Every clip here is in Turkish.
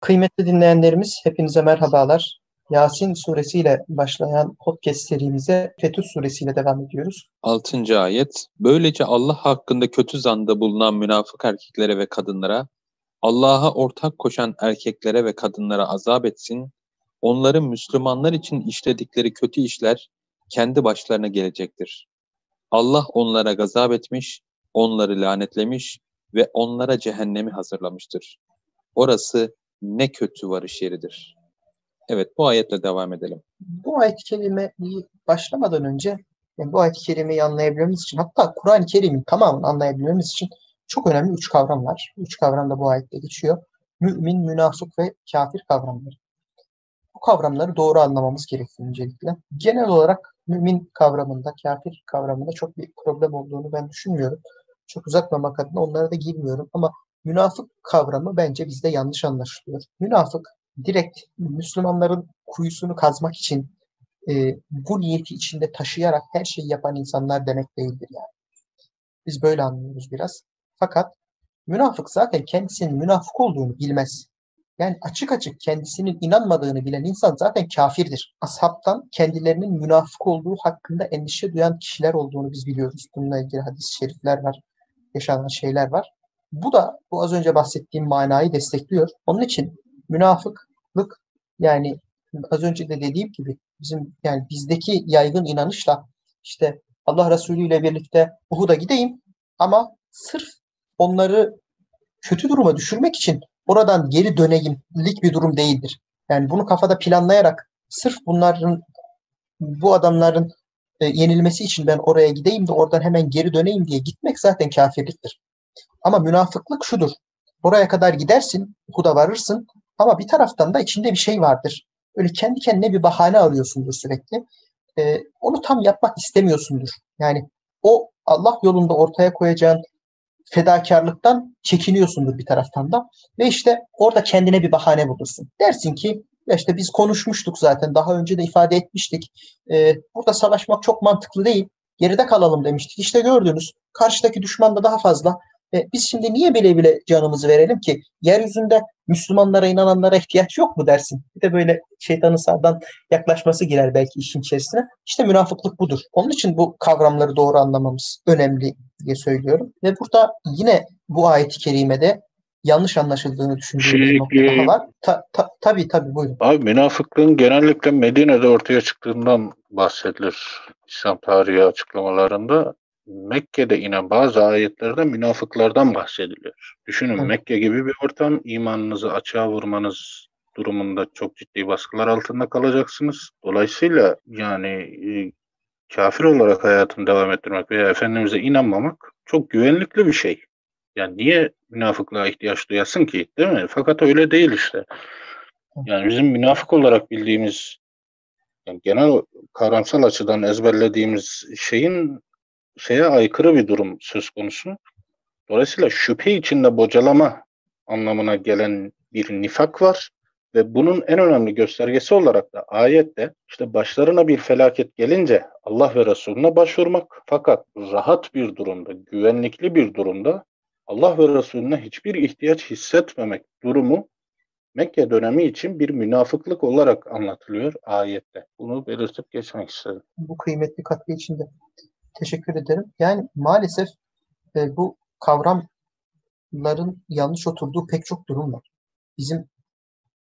Kıymetli dinleyenlerimiz, hepinize merhabalar. Yasin suresiyle başlayan podcast serimize Fetih suresiyle devam ediyoruz. 6. ayet Böylece Allah hakkında kötü zanda bulunan münafık erkeklere ve kadınlara, Allah'a ortak koşan erkeklere ve kadınlara azap etsin, onların Müslümanlar için işledikleri kötü işler kendi başlarına gelecektir. Allah onlara gazap etmiş, onları lanetlemiş ve onlara cehennemi hazırlamıştır. Orası ne kötü varış yeridir. Evet bu ayetle devam edelim. Bu ayet-i kerimeyi başlamadan önce yani bu ayet-i kerimeyi anlayabilmemiz için hatta Kur'an-ı Kerim'in tamamını anlayabilmemiz için çok önemli üç kavram var. Üç kavram da bu ayette geçiyor. Mümin, münafık ve kafir kavramları. Bu kavramları doğru anlamamız gerekiyor öncelikle. Genel olarak mümin kavramında, kafir kavramında çok bir problem olduğunu ben düşünmüyorum. Çok uzatmamak adına onlara da girmiyorum ama münafık kavramı bence bizde yanlış anlaşılıyor. Münafık direkt Müslümanların kuyusunu kazmak için e, bu niyeti içinde taşıyarak her şeyi yapan insanlar demek değildir yani. Biz böyle anlıyoruz biraz. Fakat münafık zaten kendisinin münafık olduğunu bilmez. Yani açık açık kendisinin inanmadığını bilen insan zaten kafirdir. Ashabtan kendilerinin münafık olduğu hakkında endişe duyan kişiler olduğunu biz biliyoruz. Bununla ilgili hadis-i şerifler var, yaşanan şeyler var. Bu da bu az önce bahsettiğim manayı destekliyor. Onun için münafıklık yani az önce de dediğim gibi bizim yani bizdeki yaygın inanışla işte Allah Resulü ile birlikte Uhud'a gideyim ama sırf onları kötü duruma düşürmek için oradan geri döneyimlik bir durum değildir. Yani bunu kafada planlayarak sırf bunların bu adamların e, yenilmesi için ben oraya gideyim de oradan hemen geri döneyim diye gitmek zaten kafirliktir. Ama münafıklık şudur. Oraya kadar gidersin, Uhud'a varırsın ama bir taraftan da içinde bir şey vardır. Öyle kendi kendine bir bahane arıyorsundur sürekli. Ee, onu tam yapmak istemiyorsundur. Yani o Allah yolunda ortaya koyacağın fedakarlıktan çekiniyorsundur bir taraftan da. Ve işte orada kendine bir bahane bulursun. Dersin ki ya işte biz konuşmuştuk zaten daha önce de ifade etmiştik. Ee, burada savaşmak çok mantıklı değil. Geride kalalım demiştik. İşte gördünüz karşıdaki düşman da daha fazla. E, biz şimdi niye bile bile canımızı verelim ki? Yeryüzünde Müslümanlara inananlara ihtiyaç yok mu dersin? Bir de böyle şeytanın sağdan yaklaşması girer belki işin içerisine. İşte münafıklık budur. Onun için bu kavramları doğru anlamamız önemli diye söylüyorum. Ve burada yine bu ayet-i kerimede yanlış anlaşıldığını düşündüğüm şey, bir nokta daha var. Ta, ta, tabii tabii buyurun. Abi münafıklığın genellikle Medine'de ortaya çıktığından bahsedilir. İslam tarihi açıklamalarında. Mekke'de inen bazı ayetlerde münafıklardan bahsediliyor. Düşünün evet. Mekke gibi bir ortam imanınızı açığa vurmanız durumunda çok ciddi baskılar altında kalacaksınız. Dolayısıyla yani e, kafir olarak hayatını devam ettirmek veya Efendimiz'e inanmamak çok güvenlikli bir şey. Yani niye münafıklığa ihtiyaç duyasın ki değil mi? Fakat öyle değil işte. Yani bizim münafık olarak bildiğimiz yani genel kavramsal açıdan ezberlediğimiz şeyin şeye aykırı bir durum söz konusu. Dolayısıyla şüphe içinde bocalama anlamına gelen bir nifak var ve bunun en önemli göstergesi olarak da ayette işte başlarına bir felaket gelince Allah ve Resulüne başvurmak fakat rahat bir durumda, güvenlikli bir durumda Allah ve Resulüne hiçbir ihtiyaç hissetmemek durumu Mekke dönemi için bir münafıklık olarak anlatılıyor ayette. Bunu belirtip geçmek istedim. Bu kıymetli katkı için de teşekkür ederim. Yani maalesef e, bu kavramların yanlış oturduğu pek çok durum var. Bizim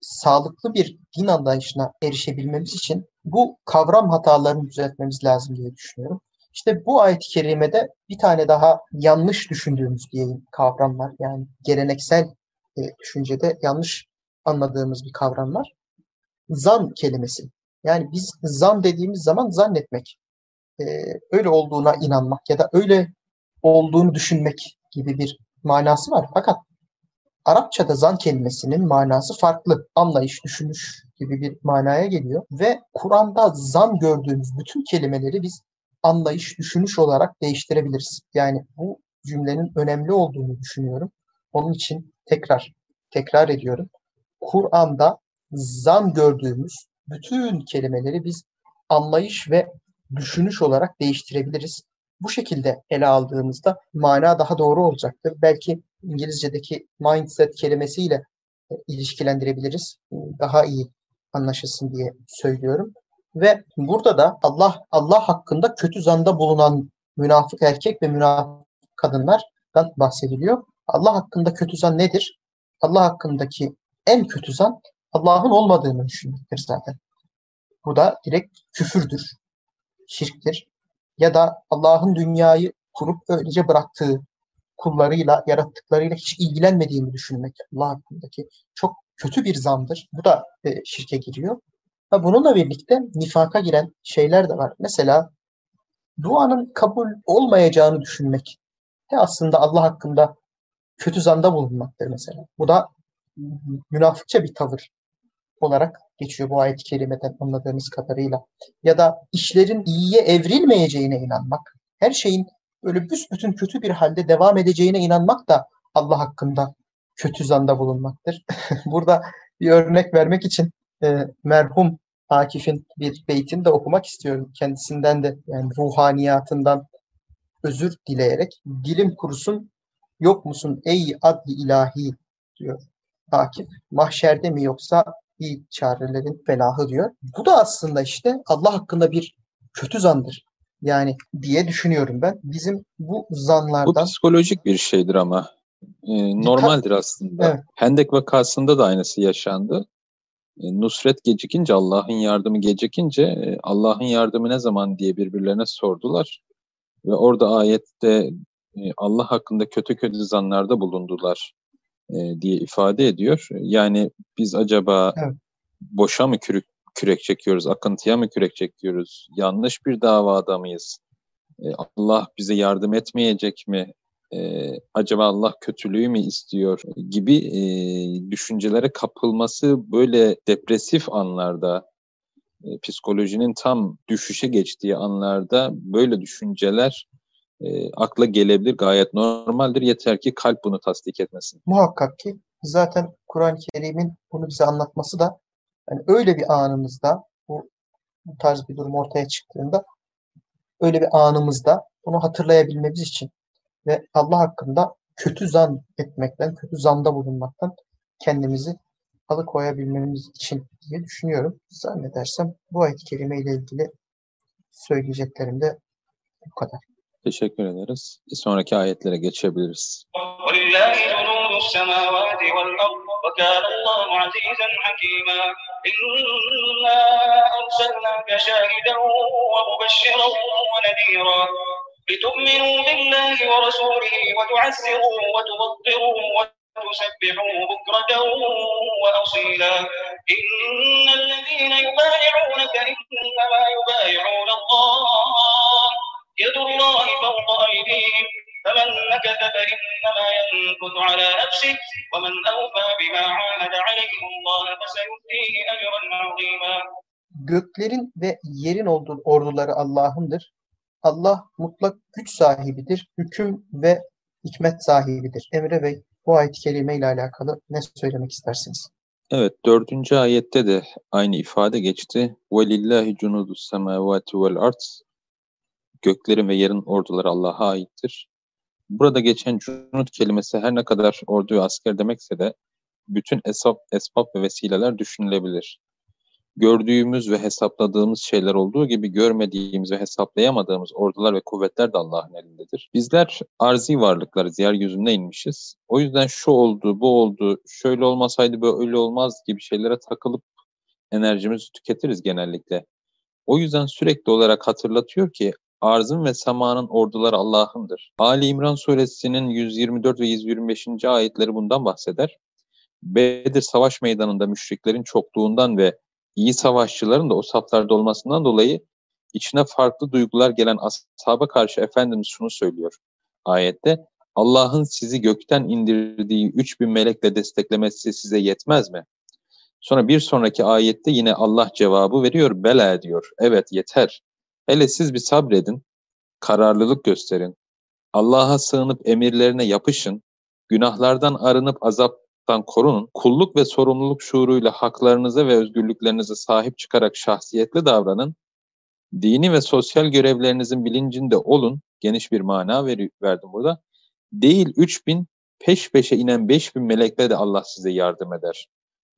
sağlıklı bir din anlayışına erişebilmemiz için bu kavram hatalarını düzeltmemiz lazım diye düşünüyorum. İşte bu ayet-i kerimede bir tane daha yanlış düşündüğümüz diyeyim kavram var. Yani geleneksel e, düşüncede yanlış anladığımız bir kavram var. Zan kelimesi. Yani biz zan dediğimiz zaman zannetmek. E, öyle olduğuna inanmak ya da öyle olduğunu düşünmek gibi bir manası var. Fakat Arapçada zan kelimesinin manası farklı. Anlayış, düşünüş gibi bir manaya geliyor. Ve Kur'an'da zan gördüğümüz bütün kelimeleri biz anlayış, düşünüş olarak değiştirebiliriz. Yani bu cümlenin önemli olduğunu düşünüyorum. Onun için tekrar, tekrar ediyorum. Kur'an'da zan gördüğümüz bütün kelimeleri biz anlayış ve düşünüş olarak değiştirebiliriz. Bu şekilde ele aldığımızda mana daha doğru olacaktır. Belki İngilizce'deki mindset kelimesiyle e, ilişkilendirebiliriz. Daha iyi anlaşılsın diye söylüyorum. Ve burada da Allah Allah hakkında kötü zanda bulunan münafık erkek ve münafık kadınlardan bahsediliyor. Allah hakkında kötü zan nedir? Allah hakkındaki en kötü zan Allah'ın olmadığını düşünmektir zaten. Bu da direkt küfürdür, şirktir. Ya da Allah'ın dünyayı kurup öylece bıraktığı kullarıyla, yarattıklarıyla hiç ilgilenmediğini düşünmek Allah hakkındaki çok kötü bir zamdır. Bu da e, şirke giriyor. Ve bununla birlikte nifaka giren şeyler de var. Mesela duanın kabul olmayacağını düşünmek de aslında Allah hakkında kötü zanda bulunmaktır mesela. Bu da münafıkça bir tavır olarak geçiyor bu ayet-i anladığımız kadarıyla. Ya da işlerin iyiye evrilmeyeceğine inanmak, her şeyin böyle büsbütün kötü bir halde devam edeceğine inanmak da Allah hakkında kötü zanda bulunmaktır. Burada bir örnek vermek için e, merhum Akif'in bir beytini de okumak istiyorum. Kendisinden de yani ruhaniyatından özür dileyerek dilim kurusun yok musun ey adli ilahi diyor Akif. Mahşerde mi yoksa iyi çarelerin felahı diyor. Bu da aslında işte Allah hakkında bir kötü zandır. Yani diye düşünüyorum ben. Bizim bu zanlardan... Bu psikolojik bir şeydir ama. Ee, normaldir aslında. Evet. Hendek vakasında da aynısı yaşandı. Ee, Nusret gecikince, Allah'ın yardımı gecikince e, Allah'ın yardımı ne zaman diye birbirlerine sordular. Ve orada ayette e, Allah hakkında kötü kötü zanlarda bulundular e, diye ifade ediyor. Yani biz acaba evet. boşa mı kürük, kürek çekiyoruz, akıntıya mı kürek çekiyoruz, yanlış bir davada mıyız, e, Allah bize yardım etmeyecek mi, e, acaba Allah kötülüğü mü istiyor gibi e, düşüncelere kapılması böyle depresif anlarda, e, psikolojinin tam düşüşe geçtiği anlarda böyle düşünceler e, akla gelebilir, gayet normaldir. Yeter ki kalp bunu tasdik etmesin. Muhakkak ki zaten Kur'an-ı Kerim'in bunu bize anlatması da yani öyle bir anımızda bu, bu tarz bir durum ortaya çıktığında öyle bir anımızda bunu hatırlayabilmemiz için ve Allah hakkında kötü zan etmekten, kötü zanda bulunmaktan kendimizi alıkoyabilmemiz için diye düşünüyorum. Zannedersem bu ayet-i kerime ile ilgili söyleyeceklerim de bu kadar. Teşekkür ederiz. Bir sonraki ayetlere geçebiliriz. لتؤمنوا بالله ورسوله وتعزروه وتوقروه وتسبحوه بكرة وأصيلا إن الذين يبايعونك إنما يبايعون الله يد الله فوق أيديهم فمن نكث فإنما ينكث على نفسه ومن أوفى بما عاهد عليه الله فسيؤتيه أجرا عظيما Göklerin ve yerin orduları Allah'ındır. Allah mutlak güç sahibidir, hüküm ve hikmet sahibidir. Emre Bey, bu ayet-i kerime ile alakalı ne söylemek istersiniz? Evet, dördüncü ayette de aynı ifade geçti. وَلِلَّهِ جُنُودُ السَّمَاوَاتِ وَالْاَرْضِ Göklerin ve yerin orduları Allah'a aittir. Burada geçen cunut kelimesi her ne kadar ordu asker demekse de bütün esbab, esbab ve vesileler düşünülebilir. Gördüğümüz ve hesapladığımız şeyler olduğu gibi görmediğimiz ve hesaplayamadığımız ordular ve kuvvetler de Allah'ın elindedir. Bizler arzi varlıklarız, yeryüzünde inmişiz. O yüzden şu oldu, bu oldu, şöyle olmasaydı böyle olmaz gibi şeylere takılıp enerjimizi tüketiriz genellikle. O yüzden sürekli olarak hatırlatıyor ki arzın ve semanın orduları Allah'ındır. Ali İmran suresinin 124 ve 125. ayetleri bundan bahseder. Bedir savaş meydanında müşriklerin çokluğundan ve iyi savaşçıların da o saflarda olmasından dolayı içine farklı duygular gelen ashaba karşı Efendimiz şunu söylüyor ayette. Allah'ın sizi gökten indirdiği 3000 melekle desteklemesi size yetmez mi? Sonra bir sonraki ayette yine Allah cevabı veriyor. Bela diyor. Evet yeter. Hele siz bir sabredin, kararlılık gösterin. Allah'a sığınıp emirlerine yapışın, günahlardan arınıp azaptan korunun, kulluk ve sorumluluk şuuruyla haklarınıza ve özgürlüklerinize sahip çıkarak şahsiyetli davranın, dini ve sosyal görevlerinizin bilincinde olun, geniş bir mana ver, verdim burada. Değil 3000, peş peşe inen 5000 melekle de Allah size yardım eder.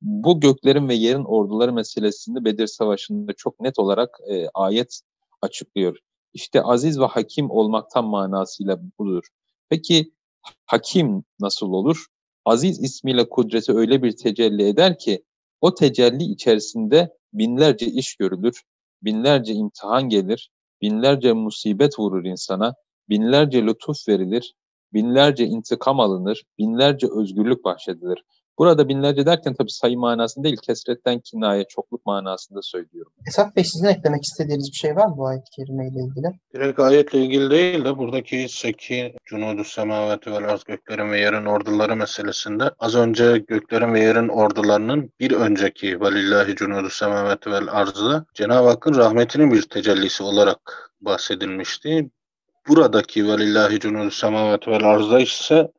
Bu göklerin ve yerin orduları meselesinde Bedir Savaşı'nda çok net olarak e, ayet açıklıyor. İşte aziz ve hakim olmaktan manasıyla budur. Peki hakim nasıl olur? Aziz ismiyle kudreti öyle bir tecelli eder ki o tecelli içerisinde binlerce iş görülür, binlerce imtihan gelir, binlerce musibet vurur insana, binlerce lütuf verilir, binlerce intikam alınır, binlerce özgürlük bahşedilir. Burada binlerce derken tabii sayı manasında değil, kesretten kinaye, çokluk manasında söylüyorum. Esat Bey sizin eklemek istediğiniz bir şey var mı bu ayet-i kerime ile ilgili? Direkt ayetle ilgili değil de buradaki seki cunudu semavati vel arz göklerin ve yerin orduları meselesinde az önce göklerin ve yerin ordularının bir önceki velillahi cunudu semavati vel arzı Cenab-ı Hakk'ın rahmetinin bir tecellisi olarak bahsedilmişti. Buradaki velillahi cunudu semavati vel arzda ise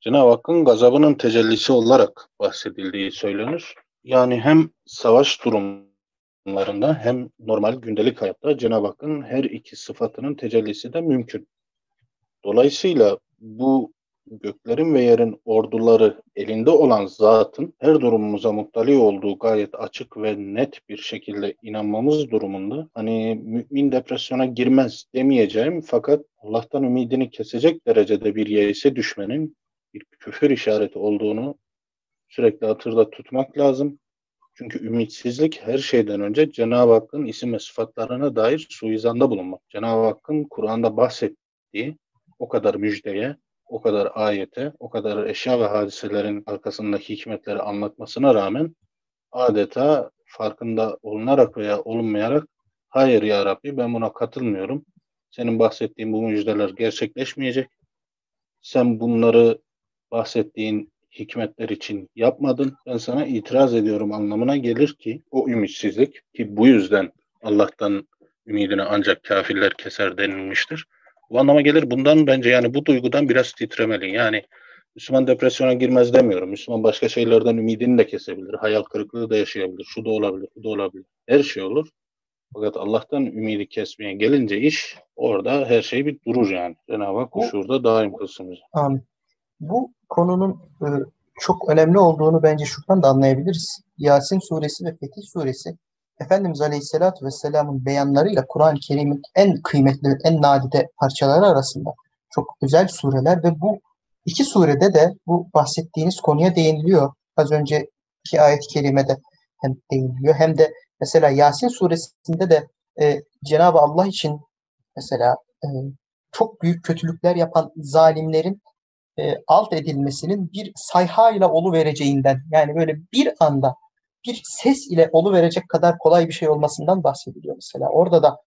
Cenab-ı Hakk'ın gazabının tecellisi olarak bahsedildiği söylenir. Yani hem savaş durumlarında hem normal gündelik hayatta Cenab-ı Hakk'ın her iki sıfatının tecellisi de mümkün. Dolayısıyla bu göklerin ve yerin orduları elinde olan zatın her durumumuza muttali olduğu gayet açık ve net bir şekilde inanmamız durumunda hani mümin depresyona girmez demeyeceğim fakat Allah'tan ümidini kesecek derecede bir yeise düşmenin bir küfür işareti olduğunu sürekli hatırda tutmak lazım. Çünkü ümitsizlik her şeyden önce Cenab-ı Hakk'ın isim ve sıfatlarına dair suizanda bulunmak. Cenab-ı Hakk'ın Kur'an'da bahsettiği o kadar müjdeye, o kadar ayete, o kadar eşya ve hadiselerin arkasındaki hikmetleri anlatmasına rağmen adeta farkında olunarak veya olunmayarak hayır ya Rabbi ben buna katılmıyorum. Senin bahsettiğin bu müjdeler gerçekleşmeyecek. Sen bunları bahsettiğin hikmetler için yapmadın. Ben sana itiraz ediyorum anlamına gelir ki o ümitsizlik ki bu yüzden Allah'tan ümidini ancak kafirler keser denilmiştir. Bu anlama gelir. Bundan bence yani bu duygudan biraz titremeli. Yani Müslüman depresyona girmez demiyorum. Müslüman başka şeylerden ümidini de kesebilir. Hayal kırıklığı da yaşayabilir. Şu da olabilir, bu da olabilir. Her şey olur. Fakat Allah'tan ümidi kesmeye gelince iş orada her şey bir durur yani. Cenab-ı Hak şurada daim kılsın. Amin. Bu konunun e, çok önemli olduğunu bence şuradan da anlayabiliriz. Yasin suresi ve Fetih suresi Efendimiz Aleyhisselatü Vesselam'ın beyanlarıyla Kur'an-ı Kerim'in en kıymetli, en nadide parçaları arasında çok özel sureler ve bu iki surede de bu bahsettiğiniz konuya değiniliyor. Az önceki ayet-i kerimede hem değiniliyor hem de mesela Yasin suresinde de e, Cenab-ı Allah için mesela e, çok büyük kötülükler yapan zalimlerin e, alt edilmesinin bir sayhayla olu vereceğinden yani böyle bir anda bir ses ile olu verecek kadar kolay bir şey olmasından bahsediliyor mesela. Orada da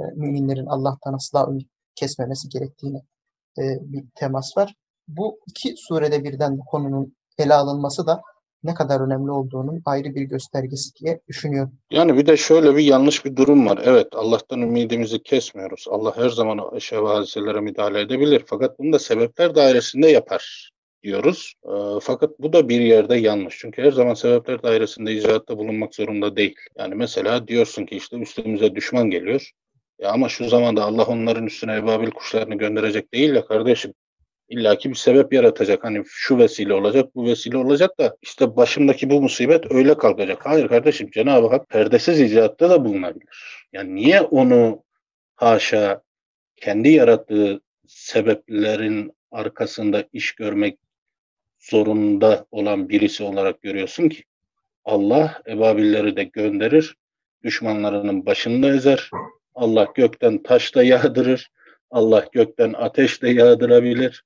e, müminlerin Allah'tan asla ümit kesmemesi gerektiğini e, bir temas var. Bu iki surede birden bu konunun ele alınması da ne kadar önemli olduğunun ayrı bir göstergesi diye düşünüyorum. Yani bir de şöyle bir yanlış bir durum var. Evet Allah'tan ümidimizi kesmiyoruz. Allah her zaman hadiselere müdahale edebilir. Fakat bunu da sebepler dairesinde yapar diyoruz. E, fakat bu da bir yerde yanlış. Çünkü her zaman sebepler dairesinde icraatta bulunmak zorunda değil. Yani mesela diyorsun ki işte üstümüze düşman geliyor. Ya ama şu zamanda Allah onların üstüne ebabil kuşlarını gönderecek değil ya kardeşim. İlla ki bir sebep yaratacak. Hani şu vesile olacak, bu vesile olacak da işte başımdaki bu musibet öyle kalkacak. Hayır kardeşim Cenab-ı Hak perdesiz icraatta da bulunabilir. Yani niye onu haşa kendi yarattığı sebeplerin arkasında iş görmek zorunda olan birisi olarak görüyorsun ki Allah ebabilleri de gönderir, düşmanlarının başını ezer, Allah gökten taş da yağdırır, Allah gökten ateş de yağdırabilir,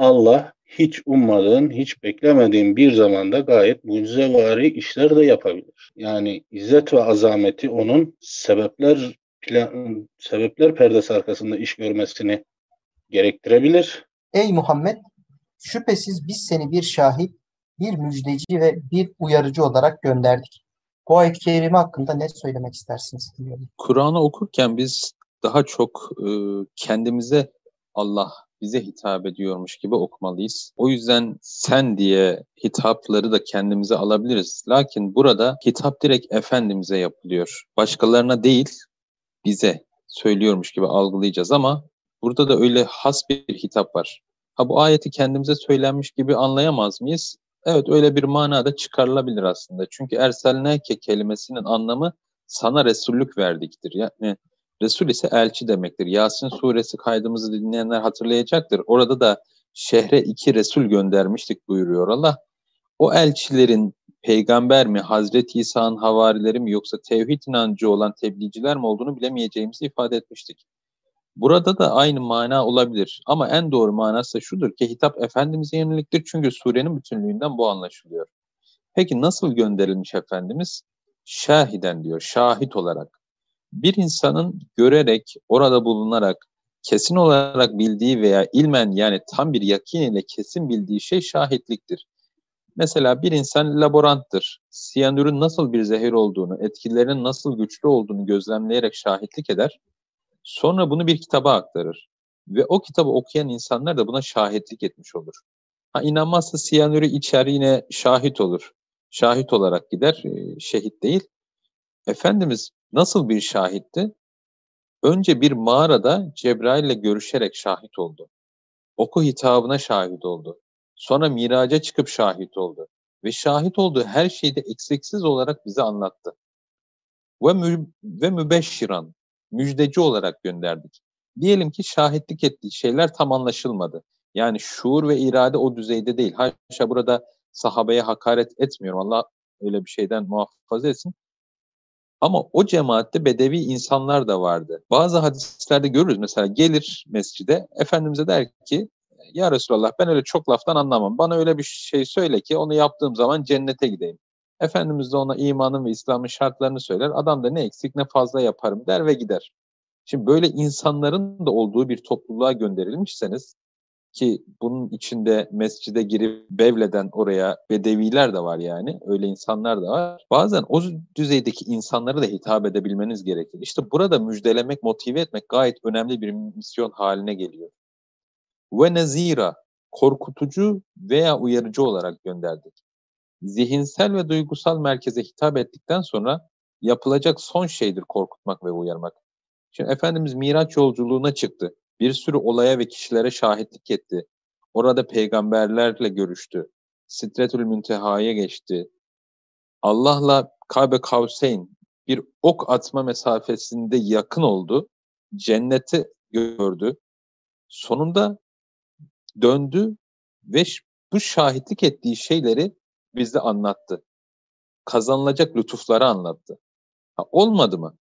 Allah hiç ummadığın, hiç beklemediğin bir zamanda gayet mucizevari işler de yapabilir. Yani izzet ve azameti onun sebepler plan, sebepler perdesi arkasında iş görmesini gerektirebilir. Ey Muhammed şüphesiz biz seni bir şahit, bir müjdeci ve bir uyarıcı olarak gönderdik. Bu ayet-i kerime hakkında ne söylemek istersiniz? Kur'an'ı okurken biz daha çok e, kendimize Allah bize hitap ediyormuş gibi okumalıyız. O yüzden sen diye hitapları da kendimize alabiliriz. Lakin burada hitap direkt Efendimiz'e yapılıyor. Başkalarına değil bize söylüyormuş gibi algılayacağız ama burada da öyle has bir hitap var. Ha bu ayeti kendimize söylenmiş gibi anlayamaz mıyız? Evet öyle bir manada çıkarılabilir aslında. Çünkü erselneke kelimesinin anlamı sana Resullük verdiktir. Yani Resul ise elçi demektir. Yasin suresi kaydımızı dinleyenler hatırlayacaktır. Orada da şehre iki Resul göndermiştik buyuruyor Allah. O elçilerin peygamber mi, Hazreti İsa'nın havarileri mi yoksa tevhid inancı olan tebliğciler mi olduğunu bilemeyeceğimizi ifade etmiştik. Burada da aynı mana olabilir ama en doğru manası şudur ki hitap Efendimiz'e yöneliktir çünkü surenin bütünlüğünden bu anlaşılıyor. Peki nasıl gönderilmiş Efendimiz? Şahiden diyor, şahit olarak. Bir insanın görerek, orada bulunarak, kesin olarak bildiği veya ilmen yani tam bir yakin ile kesin bildiği şey şahitliktir. Mesela bir insan laboranttır. Siyanürün nasıl bir zehir olduğunu, etkilerinin nasıl güçlü olduğunu gözlemleyerek şahitlik eder. Sonra bunu bir kitaba aktarır. Ve o kitabı okuyan insanlar da buna şahitlik etmiş olur. Ha inanmazsa siyanürü içer yine şahit olur. Şahit olarak gider, şehit değil. Efendimiz nasıl bir şahitti? Önce bir mağarada Cebrail ile görüşerek şahit oldu. Oku hitabına şahit oldu. Sonra miraca çıkıp şahit oldu. Ve şahit olduğu her şeyi de eksiksiz olarak bize anlattı. Ve, mü ve mübeşşiran, müjdeci olarak gönderdik. Diyelim ki şahitlik ettiği şeyler tam anlaşılmadı. Yani şuur ve irade o düzeyde değil. Haşa burada sahabeye hakaret etmiyorum. Allah öyle bir şeyden muhafaza etsin. Ama o cemaatte bedevi insanlar da vardı. Bazı hadislerde görürüz mesela gelir mescide Efendimiz'e der ki ya Resulallah ben öyle çok laftan anlamam. Bana öyle bir şey söyle ki onu yaptığım zaman cennete gideyim. Efendimiz de ona imanın ve İslam'ın şartlarını söyler. Adam da ne eksik ne fazla yaparım der ve gider. Şimdi böyle insanların da olduğu bir topluluğa gönderilmişseniz ki bunun içinde mescide girip bevleden oraya bedeviler de var yani. Öyle insanlar da var. Bazen o düzeydeki insanlara da hitap edebilmeniz gerekir. İşte burada müjdelemek, motive etmek gayet önemli bir misyon haline geliyor. Ve nezira korkutucu veya uyarıcı olarak gönderdik. Zihinsel ve duygusal merkeze hitap ettikten sonra yapılacak son şeydir korkutmak ve uyarmak. Şimdi Efendimiz Miraç yolculuğuna çıktı. Bir sürü olaya ve kişilere şahitlik etti. Orada peygamberlerle görüştü. Sitretül Münteha'ya geçti. Allah'la Kabe Kavseyn bir ok atma mesafesinde yakın oldu. Cenneti gördü. Sonunda döndü ve bu şahitlik ettiği şeyleri bize anlattı. Kazanılacak lütufları anlattı. Ha, olmadı mı?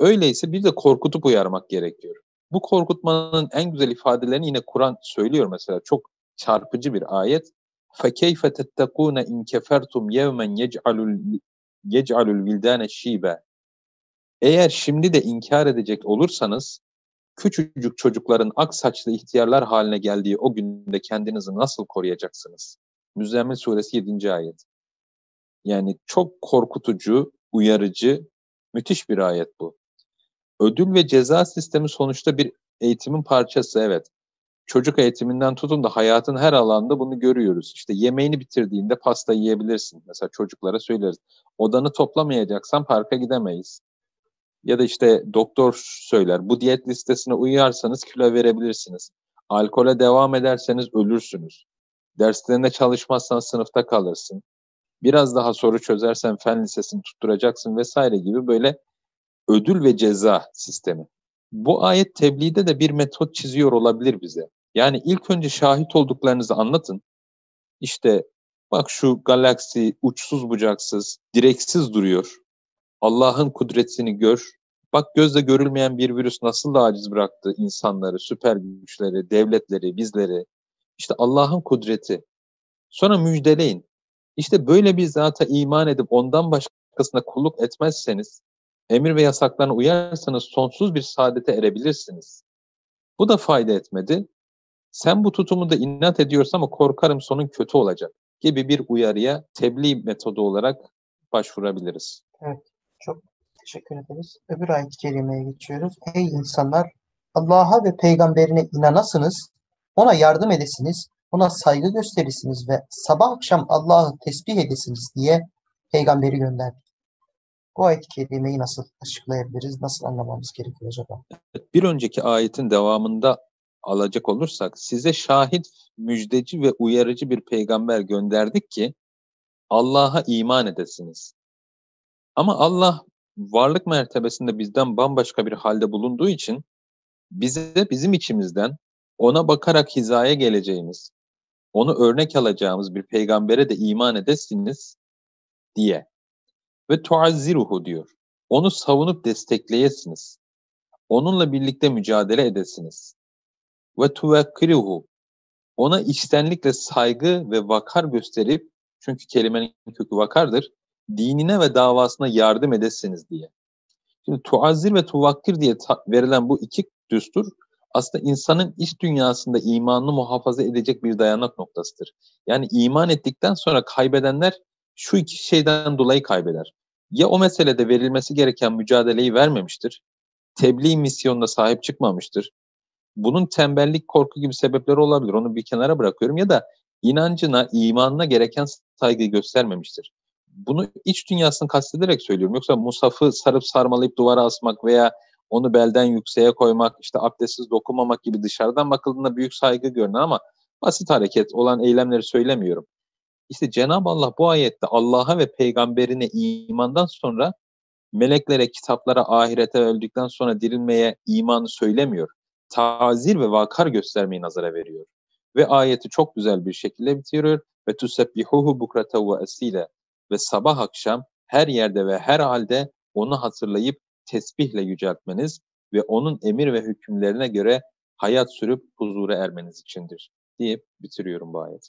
Öyleyse bir de korkutup uyarmak gerekiyor. Bu korkutmanın en güzel ifadelerini yine Kur'an söylüyor mesela. Çok çarpıcı bir ayet. فَكَيْفَ تَتَّقُونَ اِنْ كَفَرْتُمْ يَوْمًا يَجْعَلُ الْوِلْدَانَ شِيبًا Eğer şimdi de inkar edecek olursanız küçücük çocukların ak saçlı ihtiyarlar haline geldiği o günde kendinizi nasıl koruyacaksınız? Müzzemmil suresi 7. ayet. Yani çok korkutucu, uyarıcı, müthiş bir ayet bu. Ödül ve ceza sistemi sonuçta bir eğitimin parçası evet. Çocuk eğitiminden tutun da hayatın her alanda bunu görüyoruz. İşte yemeğini bitirdiğinde pasta yiyebilirsin. Mesela çocuklara söyleriz. Odanı toplamayacaksan parka gidemeyiz. Ya da işte doktor söyler bu diyet listesine uyarsanız kilo verebilirsiniz. Alkole devam ederseniz ölürsünüz. Derslerinde çalışmazsan sınıfta kalırsın. Biraz daha soru çözersen fen lisesini tutturacaksın vesaire gibi böyle ödül ve ceza sistemi. Bu ayet tebliğde de bir metot çiziyor olabilir bize. Yani ilk önce şahit olduklarınızı anlatın. İşte bak şu galaksi uçsuz bucaksız, direksiz duruyor. Allah'ın kudretini gör. Bak gözle görülmeyen bir virüs nasıl da aciz bıraktı insanları, süper güçleri, devletleri, bizleri. İşte Allah'ın kudreti. Sonra müjdeleyin. İşte böyle bir zata iman edip ondan başkasına kulluk etmezseniz emir ve yasaklarına uyarsanız sonsuz bir saadete erebilirsiniz. Bu da fayda etmedi. Sen bu tutumu da inat ediyorsan ama korkarım sonun kötü olacak gibi bir uyarıya tebliğ metodu olarak başvurabiliriz. Evet, çok teşekkür ederiz. Öbür ayet-i kerimeye geçiyoruz. Ey insanlar, Allah'a ve peygamberine inanasınız, ona yardım edesiniz, ona saygı gösterisiniz ve sabah akşam Allah'ı tesbih edesiniz diye peygamberi gönderdi. Bu ayet-i kerimeyi nasıl açıklayabiliriz? Nasıl anlamamız gerekiyor acaba? Bir önceki ayetin devamında alacak olursak size şahit, müjdeci ve uyarıcı bir peygamber gönderdik ki Allah'a iman edesiniz. Ama Allah varlık mertebesinde bizden bambaşka bir halde bulunduğu için bize bizim içimizden ona bakarak hizaya geleceğimiz, onu örnek alacağımız bir peygambere de iman edesiniz diye. Ve tuazziruhu diyor. Onu savunup destekleyesiniz. Onunla birlikte mücadele edesiniz. Ve tuvekkiruhu. Ona içtenlikle saygı ve vakar gösterip, çünkü kelimenin kökü vakardır, dinine ve davasına yardım edesiniz diye. Şimdi tuazzir ve tuvakkir diye verilen bu iki düstur aslında insanın iç dünyasında imanını muhafaza edecek bir dayanak noktasıdır. Yani iman ettikten sonra kaybedenler şu iki şeyden dolayı kaybeder. Ya o meselede verilmesi gereken mücadeleyi vermemiştir, tebliğ misyonuna sahip çıkmamıştır. Bunun tembellik, korku gibi sebepleri olabilir. Onu bir kenara bırakıyorum. Ya da inancına, imanına gereken saygıyı göstermemiştir. Bunu iç dünyasını kastederek söylüyorum. Yoksa musafı sarıp sarmalayıp duvara asmak veya onu belden yükseğe koymak, işte abdestsiz dokunmamak gibi dışarıdan bakıldığında büyük saygı görünür ama basit hareket olan eylemleri söylemiyorum. İşte Cenab-ı Allah bu ayette Allah'a ve peygamberine imandan sonra meleklere, kitaplara, ahirete öldükten sonra dirilmeye imanı söylemiyor. Tazir ve vakar göstermeyi nazara veriyor. Ve ayeti çok güzel bir şekilde bitiriyor. Ve tusebbihuhu bukrata ve esile ve sabah akşam her yerde ve her halde onu hatırlayıp tesbihle yüceltmeniz ve onun emir ve hükümlerine göre hayat sürüp huzura ermeniz içindir deyip bitiriyorum bu ayeti.